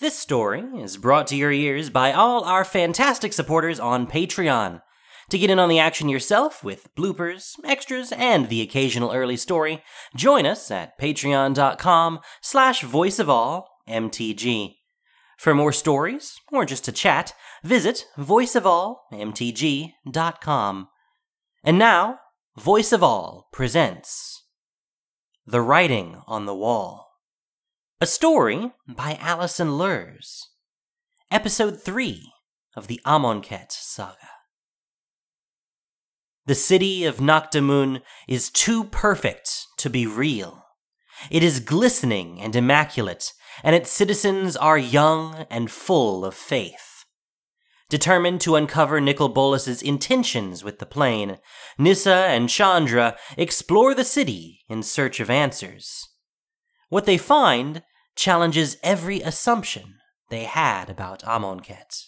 This story is brought to your ears by all our fantastic supporters on Patreon. To get in on the action yourself with bloopers, extras, and the occasional early story, join us at patreon.com slash voiceofallmtg. For more stories, or just to chat, visit voiceofallmtg.com. And now, Voice of All presents The Writing on the Wall. A story by Alison Luhrs. Episode 3 of the Amonkhet Saga. The city of Naktamun is too perfect to be real. It is glistening and immaculate, and its citizens are young and full of faith. Determined to uncover Nicol Bolas's intentions with the plane, Nissa and Chandra explore the city in search of answers. What they find challenges every assumption they had about Amonkhet.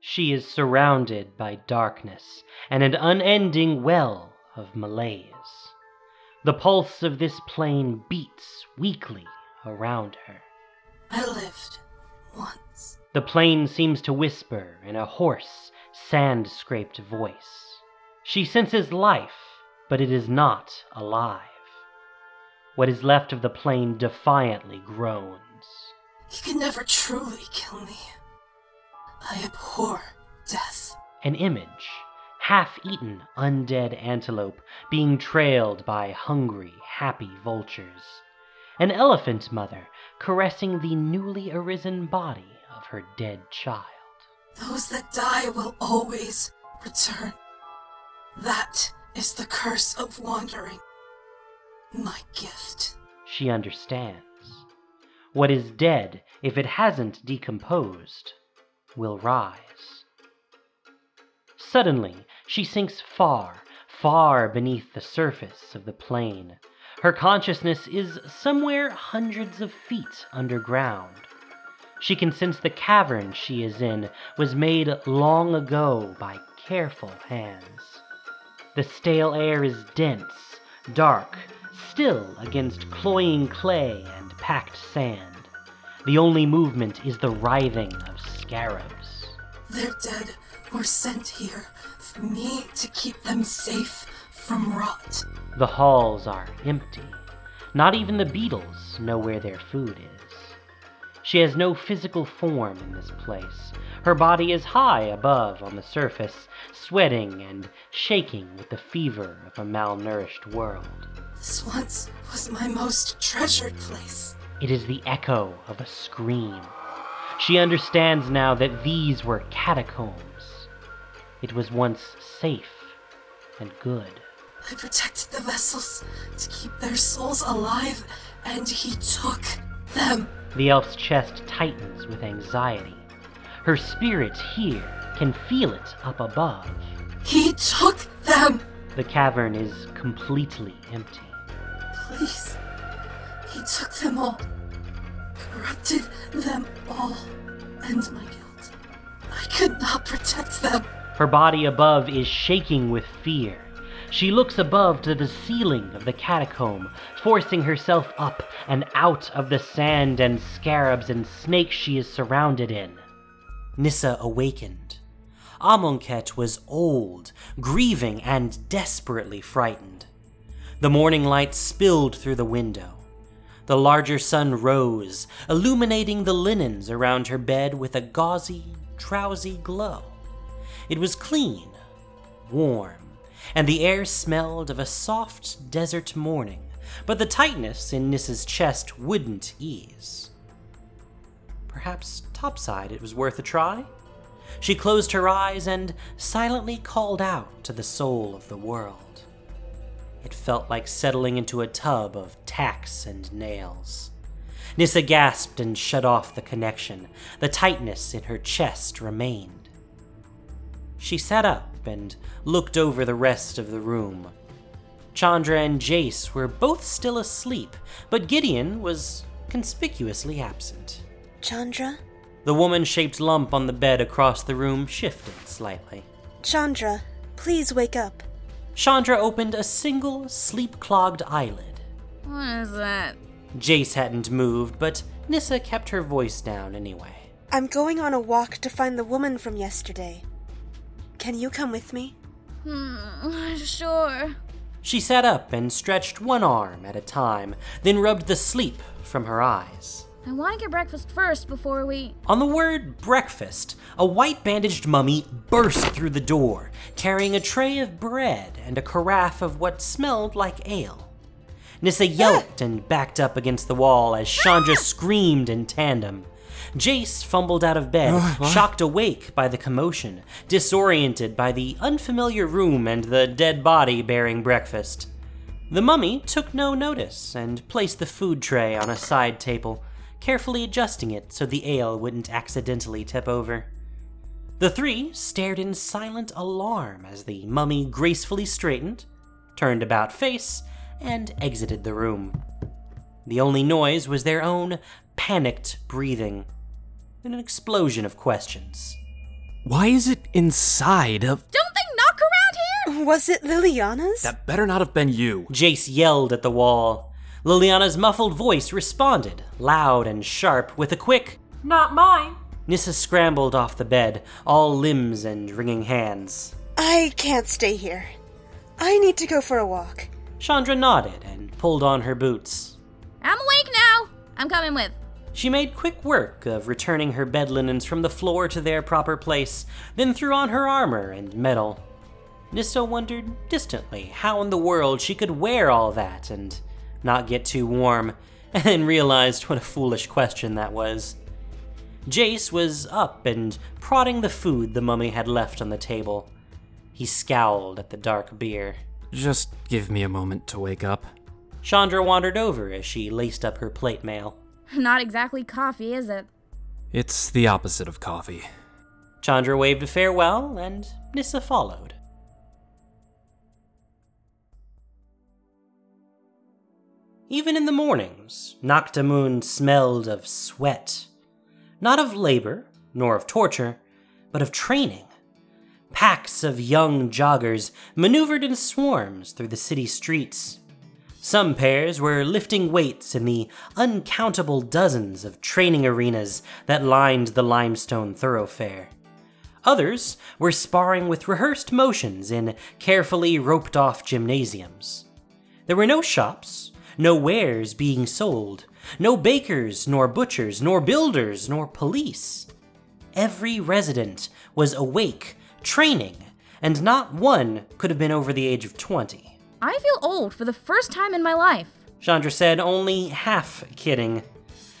She is surrounded by darkness and an unending well of malaise. The pulse of this plane beats weakly around her. I lived once. The plane seems to whisper in a hoarse, sand scraped voice. She senses life, but it is not alive. What is left of the plane defiantly groans. He can never truly kill me. I abhor death. An image, half eaten undead antelope being trailed by hungry, happy vultures. An elephant mother caressing the newly arisen body of her dead child. Those that die will always return. That is the curse of wandering. My gift. She understands. What is dead, if it hasn't decomposed, will rise. Suddenly, she sinks far, far beneath the surface of the plane. Her consciousness is somewhere hundreds of feet underground. She can sense the cavern she is in was made long ago by careful hands. The stale air is dense, dark, still against cloying clay and packed sand. The only movement is the writhing of scarabs. Their dead were sent here for me to keep them safe from rot. The halls are empty. Not even the beetles know where their food is. She has no physical form in this place. Her body is high above on the surface, sweating and shaking with the fever of a malnourished world. This once was my most treasured place. It is the echo of a scream. She understands now that these were catacombs. It was once safe and good. I protected the vessels to keep their souls alive, and he took them. The elf's chest tightens with anxiety. Her spirit here can feel it up above. He took them. The cavern is completely empty. Please. He took them all. Corrupted them all. And my guilt. I could not protect them. Her body above is shaking with fear. She looks above to the ceiling of the catacomb, forcing herself up and out of the sand and scarabs and snakes she is surrounded in. Nissa awakened. Amonkhet was old, grieving, and desperately frightened. The morning light spilled through the window. The larger sun rose, illuminating the linens around her bed with a gauzy, drowsy glow. It was clean, warm, and the air smelled of a soft desert morning, but the tightness in Nissa's chest wouldn't ease. Perhaps topside it was worth a try? She closed her eyes and silently called out to the soul of the world. It felt like settling into a tub of tacks and nails. Nissa gasped and shut off the connection. The tightness in her chest remained. She sat up and looked over the rest of the room. Chandra and Jace were both still asleep, but Gideon was conspicuously absent. Chandra? The woman shaped lump on the bed across the room shifted slightly. Chandra, please wake up. Chandra opened a single sleep clogged eyelid. What is that? Jace hadn't moved, but Nissa kept her voice down anyway. I'm going on a walk to find the woman from yesterday. Can you come with me? Hmm, sure. She sat up and stretched one arm at a time, then rubbed the sleep from her eyes. I want to get breakfast first before we. On the word breakfast, a white bandaged mummy burst through the door, carrying a tray of bread and a carafe of what smelled like ale. Nissa ah! yelped and backed up against the wall as Chandra ah! screamed in tandem. Jace fumbled out of bed, oh, shocked awake by the commotion, disoriented by the unfamiliar room and the dead body bearing breakfast. The mummy took no notice and placed the food tray on a side table, carefully adjusting it so the ale wouldn't accidentally tip over. The three stared in silent alarm as the mummy gracefully straightened, turned about face, and exited the room. The only noise was their own panicked breathing and an explosion of questions. Why is it inside of. Don't they knock around here? Was it Liliana's? That better not have been you. Jace yelled at the wall. Liliana's muffled voice responded, loud and sharp, with a quick, Not mine. Nissa scrambled off the bed, all limbs and wringing hands. I can't stay here. I need to go for a walk. Chandra nodded and pulled on her boots. I'm awake now. I'm coming with. She made quick work of returning her bed linens from the floor to their proper place, then threw on her armor and metal. Nissa wondered distantly how in the world she could wear all that and not get too warm, and then realized what a foolish question that was. Jace was up and prodding the food the mummy had left on the table. He scowled at the dark beer. Just give me a moment to wake up. Chandra wandered over as she laced up her plate mail. Not exactly coffee, is it? It's the opposite of coffee. Chandra waved a farewell, and Nissa followed. Even in the mornings, Naktamun smelled of sweat. Not of labor, nor of torture, but of training. Packs of young joggers maneuvered in swarms through the city streets. Some pairs were lifting weights in the uncountable dozens of training arenas that lined the limestone thoroughfare. Others were sparring with rehearsed motions in carefully roped off gymnasiums. There were no shops, no wares being sold, no bakers, nor butchers, nor builders, nor police. Every resident was awake, training, and not one could have been over the age of 20. I feel old for the first time in my life. Chandra said, only half kidding.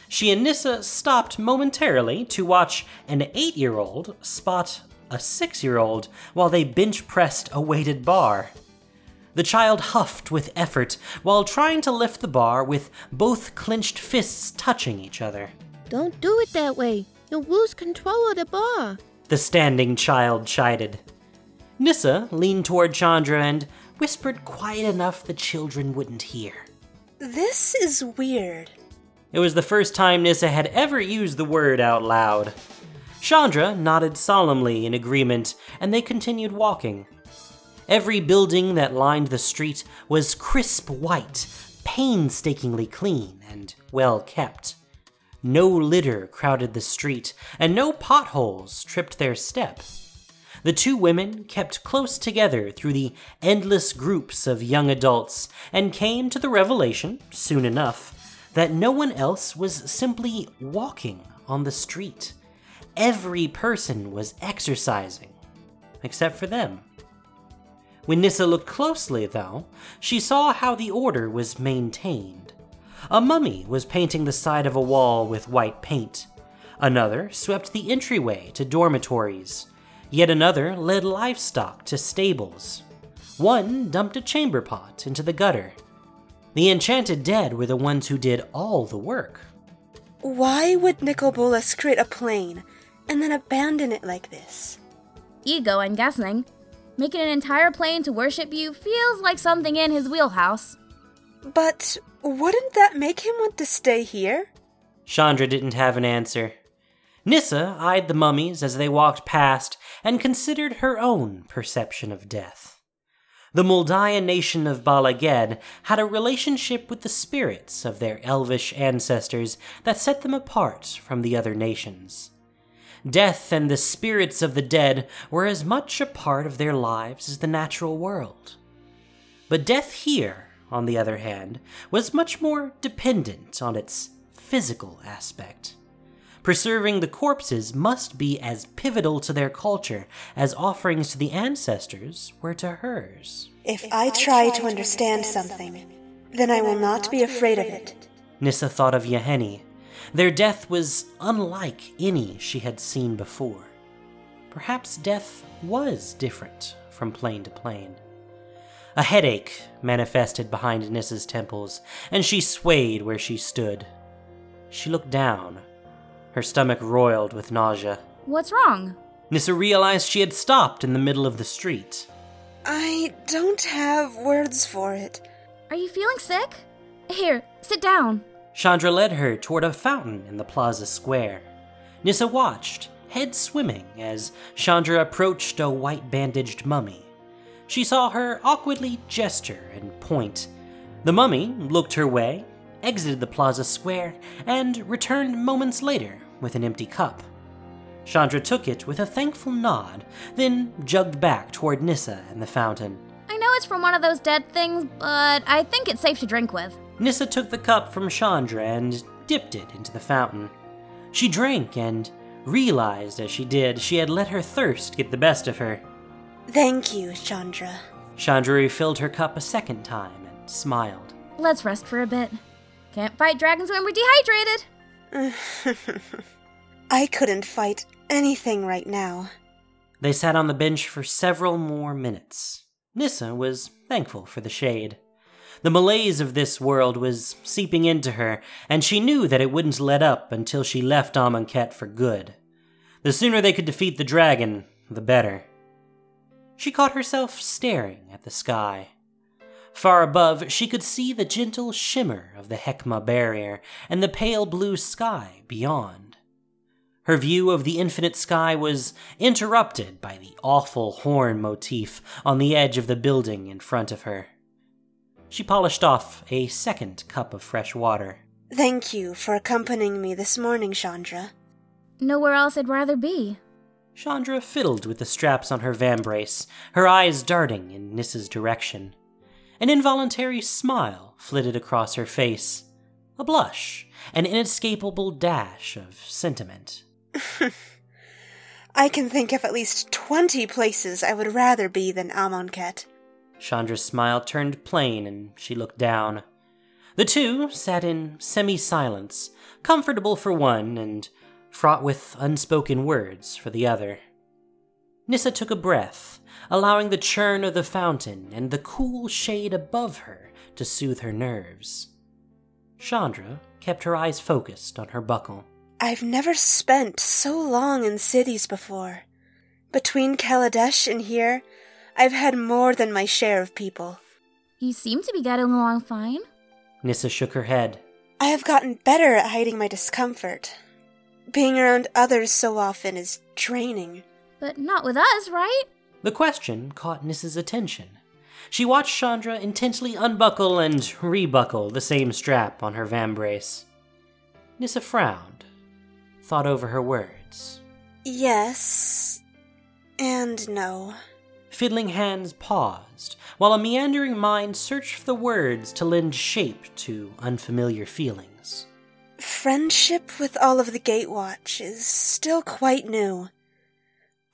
She and Nissa stopped momentarily to watch an eight year old spot a six year old while they bench pressed a weighted bar. The child huffed with effort while trying to lift the bar with both clenched fists touching each other. Don't do it that way. You'll lose control of the bar. The standing child chided. Nissa leaned toward Chandra and whispered quiet enough the children wouldn't hear. This is weird. It was the first time Nissa had ever used the word out loud. Chandra nodded solemnly in agreement, and they continued walking. Every building that lined the street was crisp white, painstakingly clean, and well kept. No litter crowded the street, and no potholes tripped their step. The two women kept close together through the endless groups of young adults and came to the revelation, soon enough, that no one else was simply walking on the street. Every person was exercising, except for them. When Nissa looked closely, though, she saw how the order was maintained. A mummy was painting the side of a wall with white paint. Another swept the entryway to dormitories. Yet another led livestock to stables. One dumped a chamber pot into the gutter. The enchanted dead were the ones who did all the work. Why would Nicol create a plane and then abandon it like this? Ego, I'm guessing. Making an entire plane to worship you feels like something in his wheelhouse. But wouldn't that make him want to stay here? Chandra didn't have an answer. Nissa eyed the mummies as they walked past and considered her own perception of death. The Moldayan nation of Bala Ged had a relationship with the spirits of their elvish ancestors that set them apart from the other nations. Death and the spirits of the dead were as much a part of their lives as the natural world. But death here, on the other hand, was much more dependent on its physical aspect. Preserving the corpses must be as pivotal to their culture as offerings to the ancestors were to hers. If I try to understand something, then I will not be afraid of it. Nissa thought of Yahenni. Their death was unlike any she had seen before. Perhaps death was different from plane to plane. A headache manifested behind Nissa's temples, and she swayed where she stood. She looked down. Her stomach roiled with nausea. What's wrong? Nissa realized she had stopped in the middle of the street. I don't have words for it. Are you feeling sick? Here, sit down. Chandra led her toward a fountain in the plaza square. Nissa watched, head swimming, as Chandra approached a white bandaged mummy. She saw her awkwardly gesture and point. The mummy looked her way, exited the plaza square, and returned moments later with an empty cup. Chandra took it with a thankful nod, then jugged back toward Nissa and the fountain. I know it's from one of those dead things, but I think it's safe to drink with. Nissa took the cup from Chandra and dipped it into the fountain. She drank and realized as she did she had let her thirst get the best of her. Thank you, Chandra. Chandra refilled her cup a second time and smiled. Let's rest for a bit. Can't fight dragons when we're dehydrated. I couldn't fight anything right now. They sat on the bench for several more minutes. Nissa was thankful for the shade. The malaise of this world was seeping into her, and she knew that it wouldn't let up until she left Amonkhet for good. The sooner they could defeat the dragon, the better. She caught herself staring at the sky. Far above, she could see the gentle shimmer of the Hekma barrier and the pale blue sky beyond. Her view of the infinite sky was interrupted by the awful horn motif on the edge of the building in front of her. She polished off a second cup of fresh water. Thank you for accompanying me this morning, Chandra. Nowhere else I'd rather be. Chandra fiddled with the straps on her vambrace, her eyes darting in Nissa's direction. An involuntary smile flitted across her face, a blush, an inescapable dash of sentiment. I can think of at least twenty places I would rather be than Amonkhet. Chandra's smile turned plain and she looked down. The two sat in semi silence, comfortable for one and fraught with unspoken words for the other. Nissa took a breath, allowing the churn of the fountain and the cool shade above her to soothe her nerves. Chandra kept her eyes focused on her buckle. I've never spent so long in cities before. Between Kaladesh and here, I've had more than my share of people. You seem to be getting along fine. Nissa shook her head. I have gotten better at hiding my discomfort. Being around others so often is draining. But not with us, right? The question caught Nissa's attention. She watched Chandra intensely unbuckle and rebuckle the same strap on her vambrace. Nissa frowned, thought over her words. Yes. And no. Fiddling hands paused, while a meandering mind searched for the words to lend shape to unfamiliar feelings. Friendship with all of the Gatewatch is still quite new.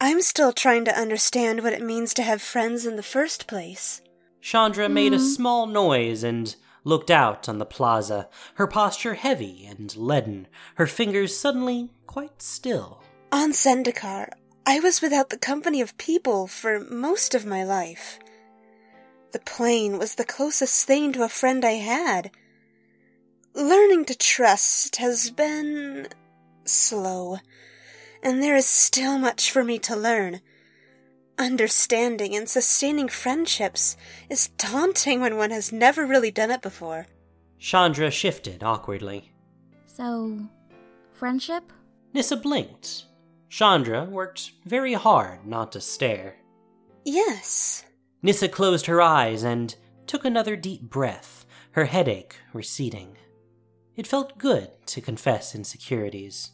I'm still trying to understand what it means to have friends in the first place. Chandra made a hmm. small noise and looked out on the plaza, her posture heavy and leaden, her fingers suddenly quite still. On Zendikar, I was without the company of people for most of my life. The plane was the closest thing to a friend I had. Learning to trust has been slow, and there is still much for me to learn. Understanding and sustaining friendships is daunting when one has never really done it before. Chandra shifted awkwardly. So, friendship? Nissa blinked. Chandra worked very hard not to stare. Yes, Nissa closed her eyes and took another deep breath, her headache receding. It felt good to confess insecurities.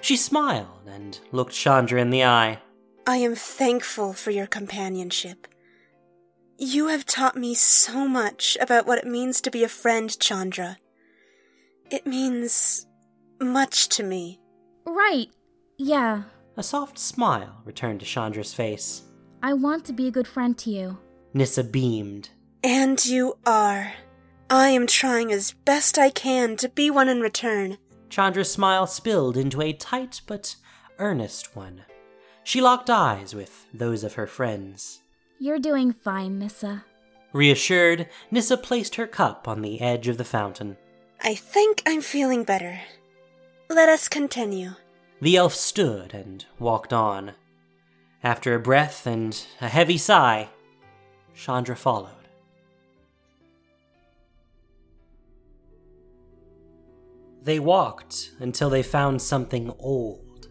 She smiled and looked Chandra in the eye. I am thankful for your companionship. You have taught me so much about what it means to be a friend, Chandra. It means much to me. Right. Yeah. A soft smile returned to Chandra's face. I want to be a good friend to you. Nissa beamed. And you are. I am trying as best I can to be one in return. Chandra's smile spilled into a tight but earnest one. She locked eyes with those of her friends. You're doing fine, Nissa. Reassured, Nissa placed her cup on the edge of the fountain. I think I'm feeling better. Let us continue. The elf stood and walked on. After a breath and a heavy sigh, Chandra followed. They walked until they found something old.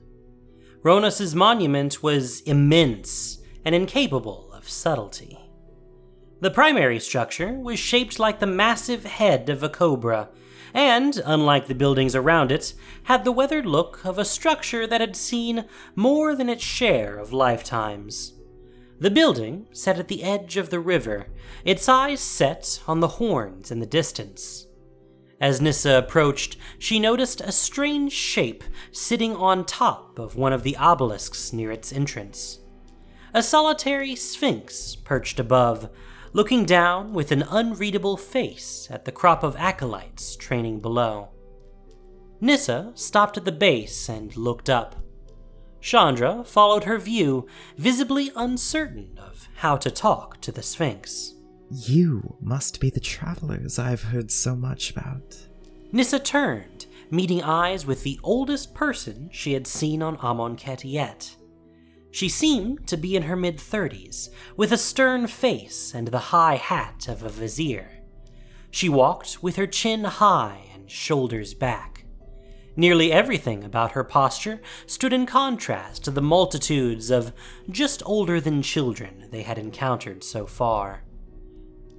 Rhonas's monument was immense and incapable of subtlety. The primary structure was shaped like the massive head of a cobra, and, unlike the buildings around it, had the weathered look of a structure that had seen more than its share of lifetimes. The building sat at the edge of the river, its eyes set on the horns in the distance. As Nissa approached, she noticed a strange shape sitting on top of one of the obelisks near its entrance. A solitary sphinx perched above, looking down with an unreadable face at the crop of acolytes training below. Nissa stopped at the base and looked up. Chandra followed her view, visibly uncertain of how to talk to the Sphinx. You must be the travelers I've heard so much about. Nissa turned, meeting eyes with the oldest person she had seen on Amonkhet yet. She seemed to be in her mid thirties, with a stern face and the high hat of a vizier. She walked with her chin high and shoulders back. Nearly everything about her posture stood in contrast to the multitudes of just older than children they had encountered so far.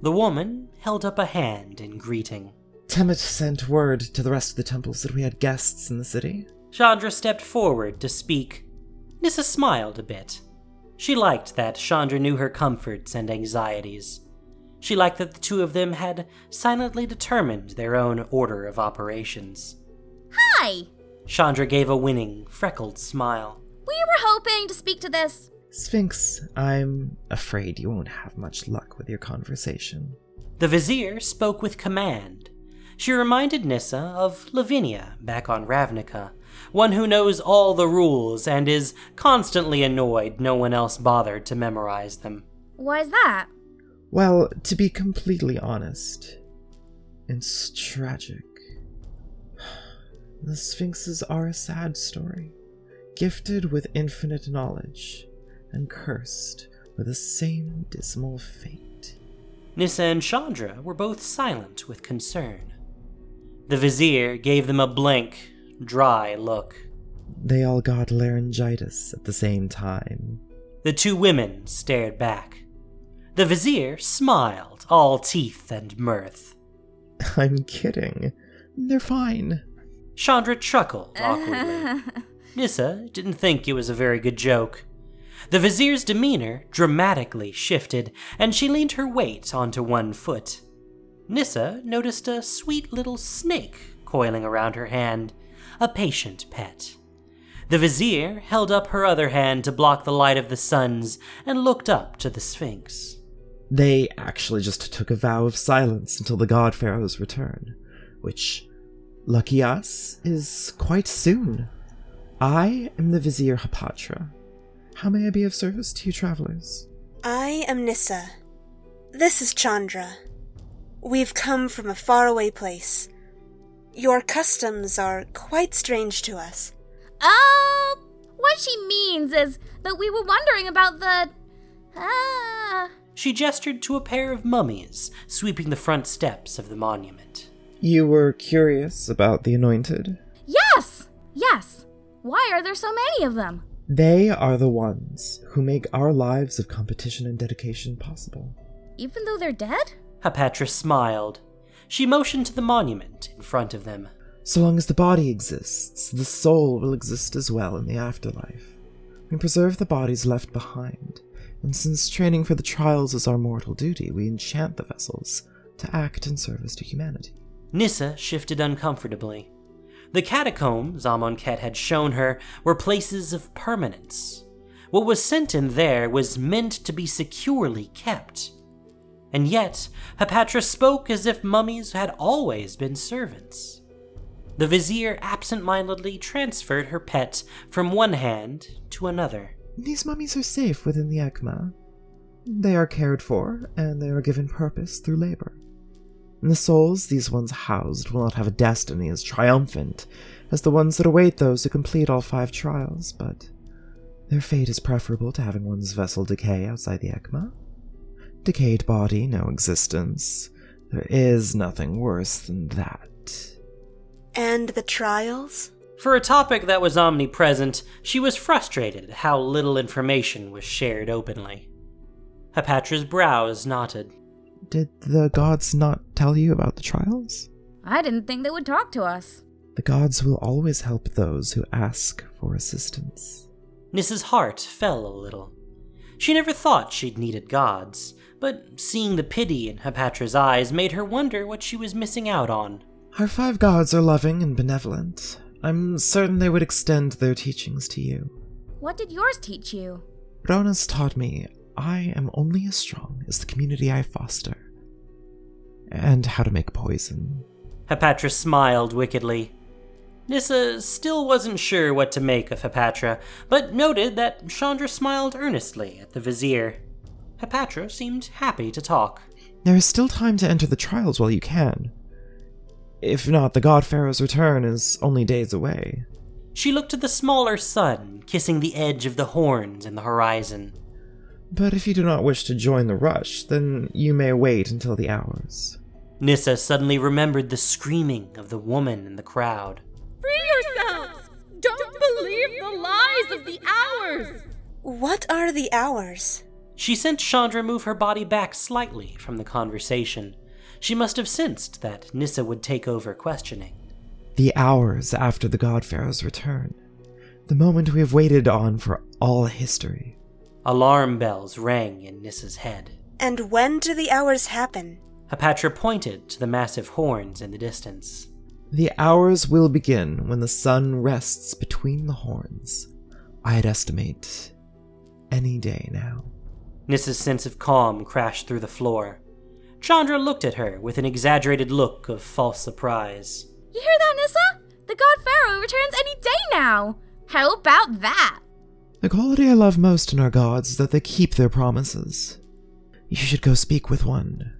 The woman held up a hand in greeting. Temmet sent word to the rest of the temples that we had guests in the city. Chandra stepped forward to speak. Nissa smiled a bit. She liked that Chandra knew her comforts and anxieties. She liked that the two of them had silently determined their own order of operations. Hi! Chandra gave a winning, freckled smile. We were hoping to speak to this. Sphinx, I'm afraid you won't have much luck with your conversation. The vizier spoke with command. She reminded Nissa of Lavinia back on Ravnica, one who knows all the rules and is constantly annoyed no one else bothered to memorize them. Why's that? Well, to be completely honest, it's tragic. The Sphinxes are a sad story, gifted with infinite knowledge, and cursed with the same dismal fate. Nissa and Chandra were both silent with concern. The vizier gave them a blank, dry look. They all got laryngitis at the same time. The two women stared back. The vizier smiled, all teeth and mirth. I'm kidding. They're fine. Chandra chuckled awkwardly. Nissa didn't think it was a very good joke. The vizier's demeanor dramatically shifted, and she leaned her weight onto one foot. Nissa noticed a sweet little snake coiling around her hand, a patient pet. The vizier held up her other hand to block the light of the suns and looked up to the Sphinx. They actually just took a vow of silence until the God Pharaoh's return, which, lucky us, is quite soon. I am the Vizier Hapatra. How may I be of service to you travelers? I am Nissa. This is Chandra. We've come from a faraway place. Your customs are quite strange to us. Oh, what she means is that we were wondering about the. Ah. She gestured to a pair of mummies sweeping the front steps of the monument. You were curious about the Anointed? Yes! Yes! Why are there so many of them? They are the ones who make our lives of competition and dedication possible. Even though they're dead? Hapatra smiled. She motioned to the monument in front of them. So long as the body exists, the soul will exist as well in the afterlife. We preserve the bodies left behind, and since training for the trials is our mortal duty, we enchant the vessels to act in service to humanity. Nissa shifted uncomfortably. The catacombs Amonkhet had shown her were places of permanence. What was sent in there was meant to be securely kept. And yet, Hapatra spoke as if mummies had always been servants. The vizier absent mindedly transferred her pet from one hand to another. These mummies are safe within the Hekma. They are cared for, and they are given purpose through labor. And the souls these ones housed will not have a destiny as triumphant as the ones that await those who complete all five trials, but their fate is preferable to having one's vessel decay outside the Hekma. Decayed body, no existence. There is nothing worse than that. And the trials? For a topic that was omnipresent, she was frustrated at how little information was shared openly. Hapatra's brows knotted. Did the gods not tell you about the trials? I didn't think they would talk to us. The gods will always help those who ask for assistance. Nissa's heart fell a little. She never thought she'd needed gods, but seeing the pity in Hapatra's eyes made her wonder what she was missing out on. Our five gods are loving and benevolent. I'm certain they would extend their teachings to you. What did yours teach you? Rhonas taught me I am only as strong as the community I foster. And how to make poison. Hapatra smiled wickedly. Nissa still wasn't sure what to make of Hapatra, but noted that Chandra smiled earnestly at the vizier. Hapatra seemed happy to talk. There is still time to enter the trials while you can. If not, the God Pharaoh's return is only days away. She looked at the smaller sun, kissing the edge of the horns in the horizon. But if you do not wish to join the rush, then you may wait until the hours. Nissa suddenly remembered the screaming of the woman in the crowd. Free yourselves! Don't believe the lies of the hours! What are the hours? She sent Chandra move her body back slightly from the conversation. She must have sensed that Nissa would take over questioning. The hours after the God Pharaoh's return. The moment we have waited on for all history. Alarm bells rang in Nissa's head. And when do the hours happen? Hapatra pointed to the massive horns in the distance. The hours will begin when the sun rests between the horns. I'd estimate any day now. Nissa's sense of calm crashed through the floor. Chandra looked at her with an exaggerated look of false surprise. You hear that, Nissa? The God Pharaoh returns any day now! How about that? The quality I love most in our gods is that they keep their promises. You should go speak with one.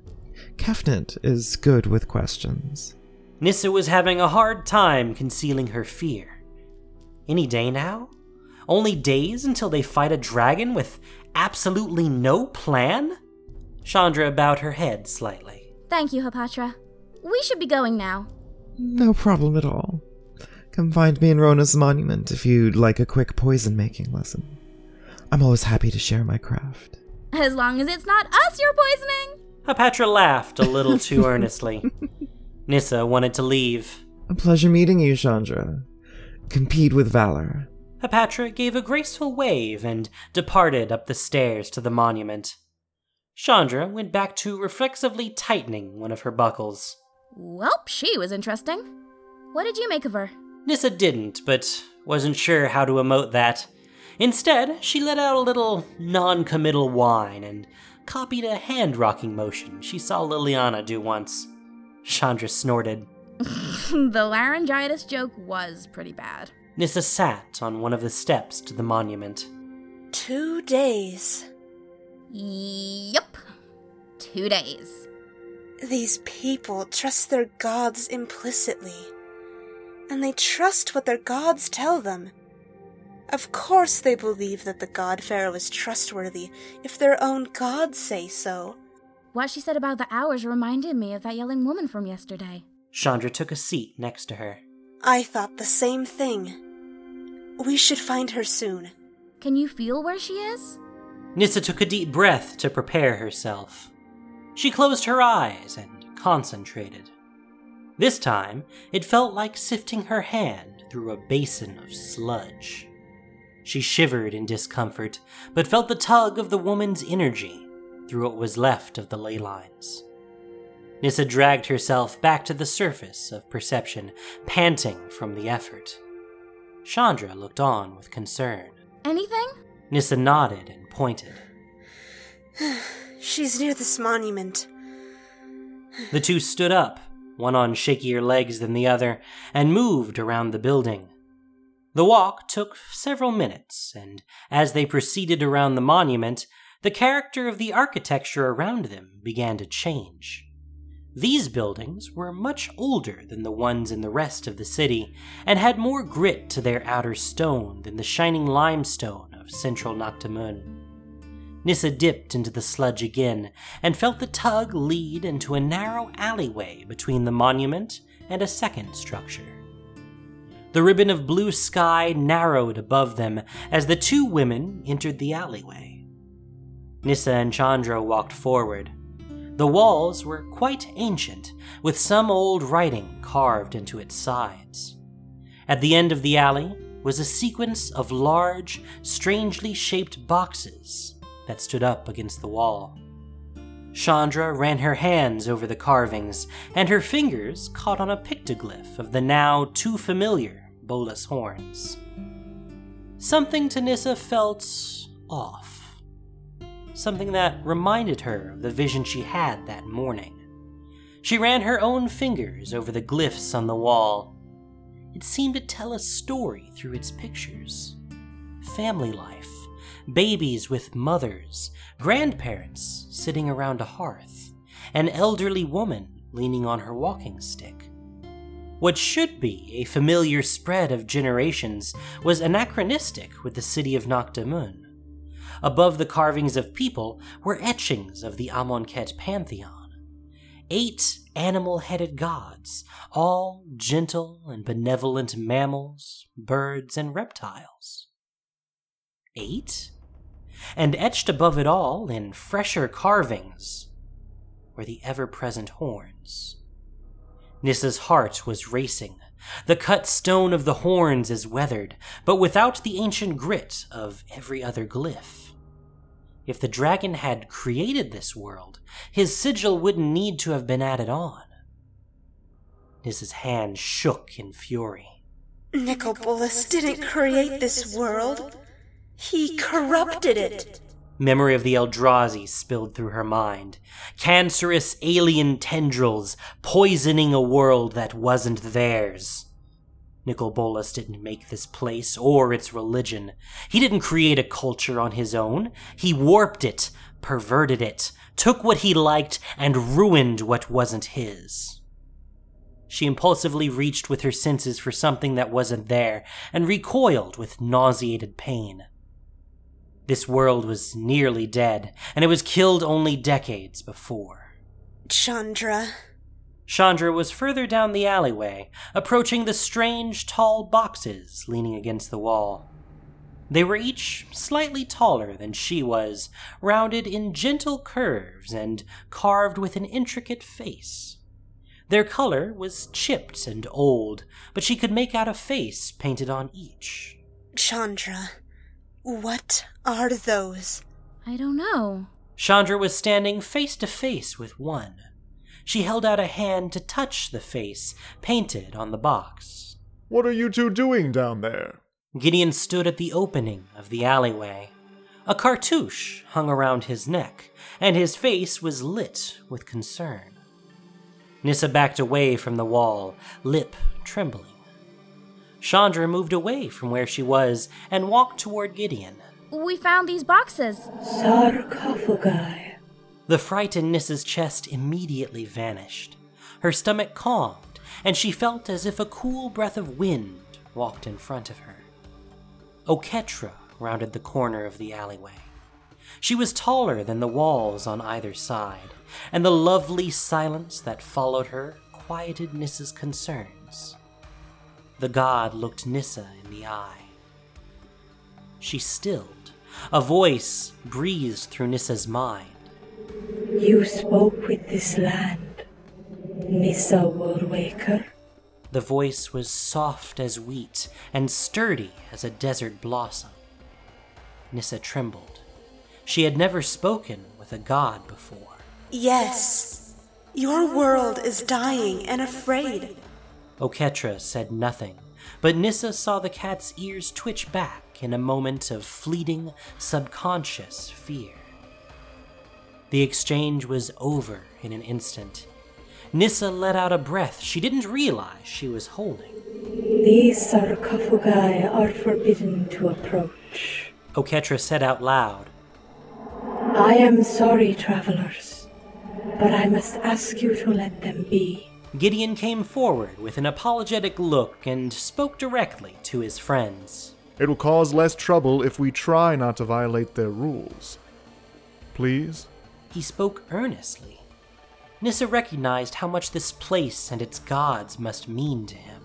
Kefnet is good with questions. Nissa was having a hard time concealing her fear. Any day now? Only days until they fight a dragon with absolutely no plan? Chandra bowed her head slightly. Thank you, Hapatra. We should be going now. No problem at all. Come find me in Rhonas monument if you'd like a quick poison making lesson. I'm always happy to share my craft. As long as it's not us you're poisoning! Hapatra laughed a little too earnestly. Nissa wanted to leave. A pleasure meeting you, Chandra. Compete with valor. Hapatra gave a graceful wave and departed up the stairs to the monument. Chandra went back to reflexively tightening one of her buckles. Welp, she was interesting. What did you make of her? Nissa didn't, but wasn't sure how to emote that. Instead, she let out a little non committal whine and copied a hand rocking motion she saw Liliana do once. Chandra snorted. the laryngitis joke was pretty bad. Nissa sat on one of the steps to the monument. Two days. Yep. Two days. These people trust their gods implicitly. And they trust what their gods tell them. Of course they believe that the god pharaoh is trustworthy if their own gods say so. What she said about the hours reminded me of that yelling woman from yesterday. Chandra took a seat next to her. I thought the same thing. We should find her soon. Can you feel where she is? Nissa took a deep breath to prepare herself. She closed her eyes and concentrated. This time, it felt like sifting her hand through a basin of sludge. She shivered in discomfort, but felt the tug of the woman's energy through what was left of the ley lines. Nissa dragged herself back to the surface of perception, panting from the effort. Chandra looked on with concern. Anything? Nissa nodded and pointed. She's near this monument. The two stood up, one on shakier legs than the other, and moved around the building. The walk took several minutes, and as they proceeded around the monument, the character of the architecture around them began to change. These buildings were much older than the ones in the rest of the city, and had more grit to their outer stone than the shining limestone of central Naktamun. Nissa dipped into the sludge again and felt the tug lead into a narrow alleyway between the monument and a second structure. The ribbon of blue sky narrowed above them as the two women entered the alleyway. Nissa and Chandra walked forward. The walls were quite ancient, with some old writing carved into its sides. At the end of the alley was a sequence of large, strangely shaped boxes that stood up against the wall. Chandra ran her hands over the carvings, and her fingers caught on a pictoglyph of the now too familiar Bolas horns. Something to Nissa felt off. Something that reminded her of the vision she had that morning. She ran her own fingers over the glyphs on the wall. It seemed to tell a story through its pictures. Family life, babies with mothers, grandparents sitting around a hearth, an elderly woman leaning on her walking stick. What should be a familiar spread of generations was anachronistic with the city of Naktamun. Above the carvings of people were etchings of the Amonkhet pantheon. Eight animal headed gods, all gentle and benevolent mammals, birds, and reptiles. Eight? And etched above it all, in fresher carvings, were the ever present horns. Nissa's heart was racing. The cut stone of the horns is weathered, but without the ancient grit of every other glyph. If the dragon had created this world, his sigil wouldn't need to have been added on. Nissa's hand shook in fury. Nicol didn't create this world. He corrupted it. Memory of the Eldrazi spilled through her mind. Cancerous alien tendrils poisoning a world that wasn't theirs. Nicol Bolas didn't make this place or its religion. He didn't create a culture on his own. He warped it, perverted it, took what he liked, and ruined what wasn't his. She impulsively reached with her senses for something that wasn't there and recoiled with nauseated pain. This world was nearly dead, and it was killed only decades before. Chandra. Chandra was further down the alleyway, approaching the strange tall boxes leaning against the wall. They were each slightly taller than she was, rounded in gentle curves and carved with an intricate face. Their color was chipped and old, but she could make out a face painted on each. Chandra, what are those? I don't know. Chandra was standing face to face with one. She held out a hand to touch the face painted on the box. What are you two doing down there? Gideon stood at the opening of the alleyway. A cartouche hung around his neck, and his face was lit with concern. Nissa backed away from the wall, lip trembling. Chandra moved away from where she was and walked toward Gideon. We found these boxes. Sarcophagi. The fright in Nissa's chest immediately vanished. Her stomach calmed, and she felt as if a cool breath of wind walked in front of her. Oketra rounded the corner of the alleyway. She was taller than the walls on either side, and the lovely silence that followed her quieted Nissa's concerns. The god looked Nissa in the eye. she stilled. A voice breezed through Nissa's mind. You spoke with this land, Nissa Worldwaker. The voice was soft as wheat and sturdy as a desert blossom. Nissa trembled. She had never spoken with a god before. Yes. Your world is dying and afraid. Oketra said nothing, but Nissa saw the cat's ears twitch back in a moment of fleeting, subconscious fear. The exchange was over in an instant. Nissa let out a breath she didn't realize she was holding. These sarcophagi are forbidden to approach. Oketra said out loud, I am sorry, travelers, but I must ask you to let them be. Gideon came forward with an apologetic look and spoke directly to his friends. It will cause less trouble if we try not to violate their rules. Please? He spoke earnestly. Nissa recognized how much this place and its gods must mean to him.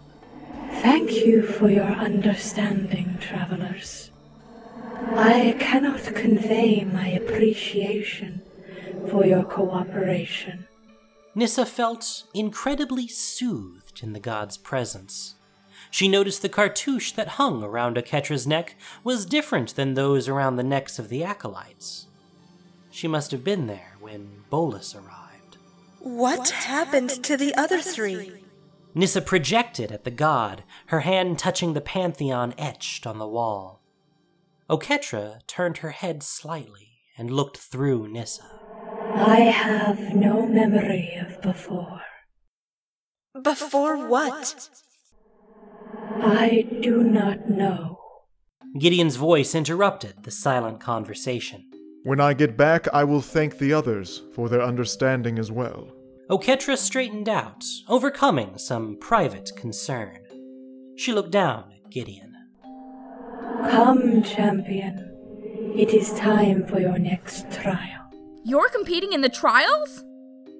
Thank you for your understanding, travelers. I cannot convey my appreciation for your cooperation. Nissa felt incredibly soothed in the god's presence. She noticed the cartouche that hung around Oketra's neck was different than those around the necks of the acolytes. She must have been there when Bolas arrived. What, happened, to the other three? Nissa projected at the god, her hand touching the pantheon etched on the wall. Oketra turned her head slightly and looked through Nissa. I have no memory of before. Before what? I do not know. Gideon's voice interrupted the silent conversation. When I get back, I will thank the others for their understanding as well. Oketra straightened out, overcoming some private concern. She looked down at Gideon. Come, champion. It is time for your next trial. You're competing in the trials?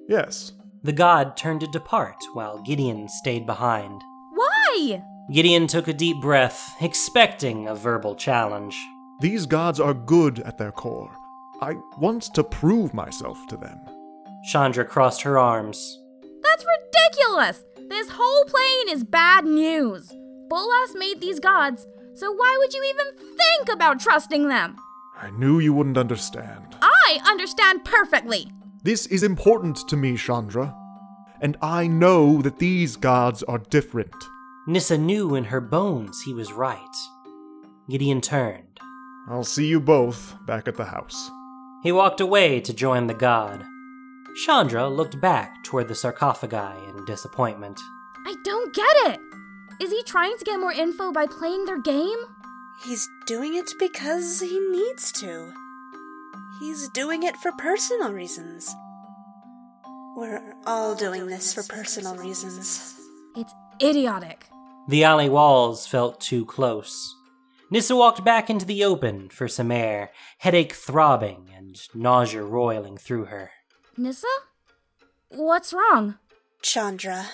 Yes. The god turned to depart while Gideon stayed behind. Why? Gideon took a deep breath, expecting a verbal challenge. These gods are good at their core. I want to prove myself to them. Chandra crossed her arms. That's ridiculous! This whole plane is bad news. Bolas made these gods, so why would you even think about trusting them? I knew you wouldn't understand. I understand perfectly. This is important to me, Chandra. And I know that these gods are different. Nissa knew in her bones he was right. Gideon turned. I'll see you both back at the house. He walked away to join the god. Chandra looked back toward the sarcophagi in disappointment. I don't get it. Is he trying to get more info by playing their game? He's doing it because he needs to. He's doing it for personal reasons. We're all doing this for personal reasons. It's idiotic. The alley walls felt too close. Nissa walked back into the open for some air, headache throbbing and nausea roiling through her. Nissa? What's wrong? Chandra.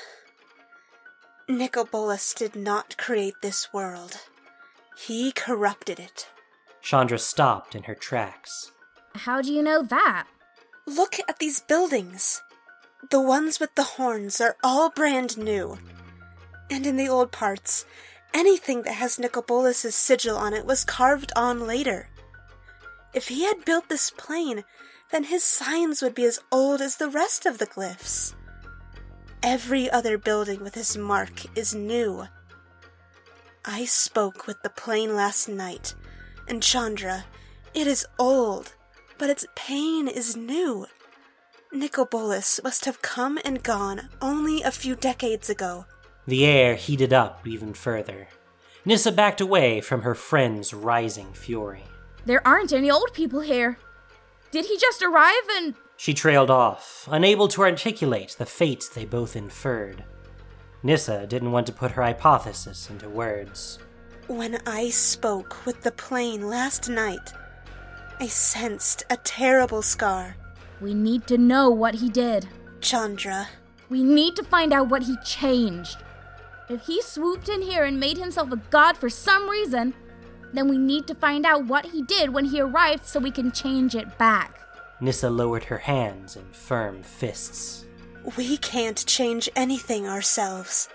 Nicol Bolas did not create this world. He corrupted it. Chandra stopped in her tracks. How do you know that? Look at these buildings. The ones with the horns are all brand new. And in the old parts, anything that has Nicol Bolas's sigil on it was carved on later. If he had built this plane, then his signs would be as old as the rest of the glyphs. Every other building with his mark is new. I spoke with the plane last night, and Chandra, it is old, but its pain is new. Nicol Bolas must have come and gone only a few decades ago. The air heated up even further. Nissa backed away from her friend's rising fury. There aren't any old people here. Did he just arrive and. She trailed off, unable to articulate the fate they both inferred. Nissa didn't want to put her hypothesis into words. When I spoke with the plane last night, I sensed a terrible scar. We need to know what he did. Chandra. We need to find out what he changed. If he swooped in here and made himself a god for some reason, then we need to find out what he did when he arrived so we can change it back. Nissa lowered her hands in firm fists. We can't change anything ourselves.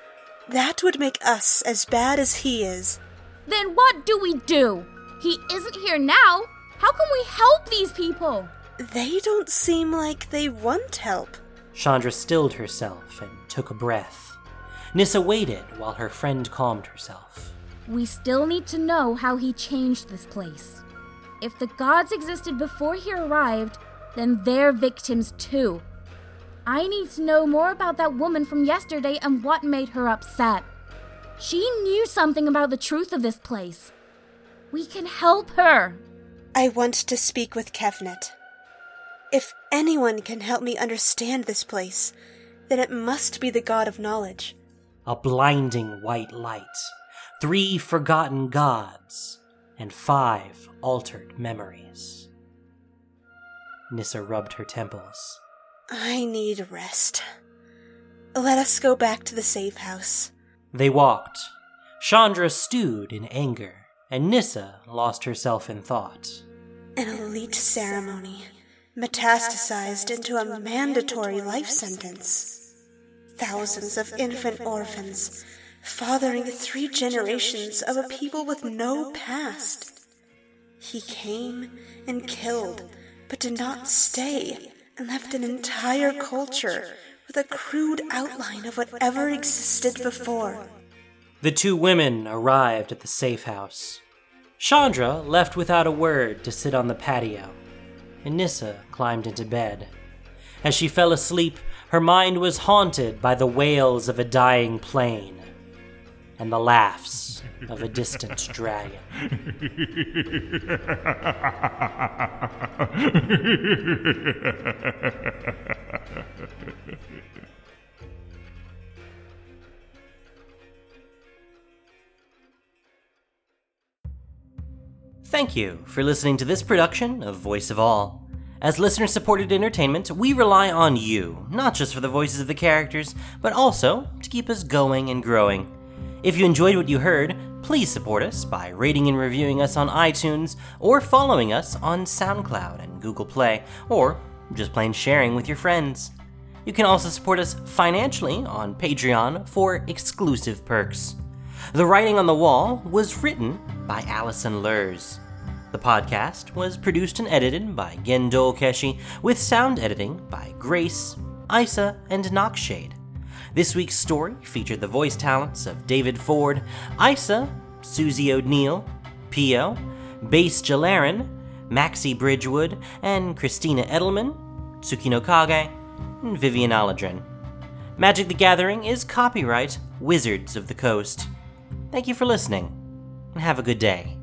That would make us as bad as he is. Then what do we do? He isn't here now. How can we help these people? They don't seem like they want help. Chandra stilled herself and took a breath. Nissa waited while her friend calmed herself. We still need to know how he changed this place. If the gods existed before he arrived, then they're victims too. I need to know more about that woman from yesterday and what made her upset. She knew something about the truth of this place. We can help her. I want to speak with Kefnet. If anyone can help me understand this place, then it must be the God of Knowledge. A blinding white light, three forgotten gods, and five altered memories. Nissa rubbed her temples. I need rest. Let us go back to the safe house. They walked. Chandra stewed in anger, and Nissa lost herself in thought. An elite ceremony metastasized into a mandatory life sentence. Thousands of infant orphans, fathering three generations of a people with no past. He came and killed, but did not stay, and left an entire culture with a crude outline of whatever existed before. The two women arrived at the safe house. Chandra left without a word to sit on the patio, and Nissa climbed into bed. As she fell asleep, her mind was haunted by the wails of a dying plane and the laughs of a distant dragon. Thank you for listening to this production of Voice of All. As listener supported entertainment, we rely on you, not just for the voices of the characters, but also to keep us going and growing. If you enjoyed what you heard, please support us by rating and reviewing us on iTunes or following us on SoundCloud and Google Play, or just plain sharing with your friends. You can also support us financially on Patreon for exclusive perks. The Writing on the Wall was written by Alison Luhrs. The podcast was produced and edited by Gendol Keshi, with sound editing by Grace, Isa, and Nockshade. This week's story featured the voice talents of David Ford, Isa, Susie O'Neill, Pio, Base Jalarin, Maxie Bridgewood, and Christina Edelman, Tsukino Kage, and Vivian Aladrin. Magic the Gathering is copyright Wizards of the Coast. Thank you for listening, and have a good day.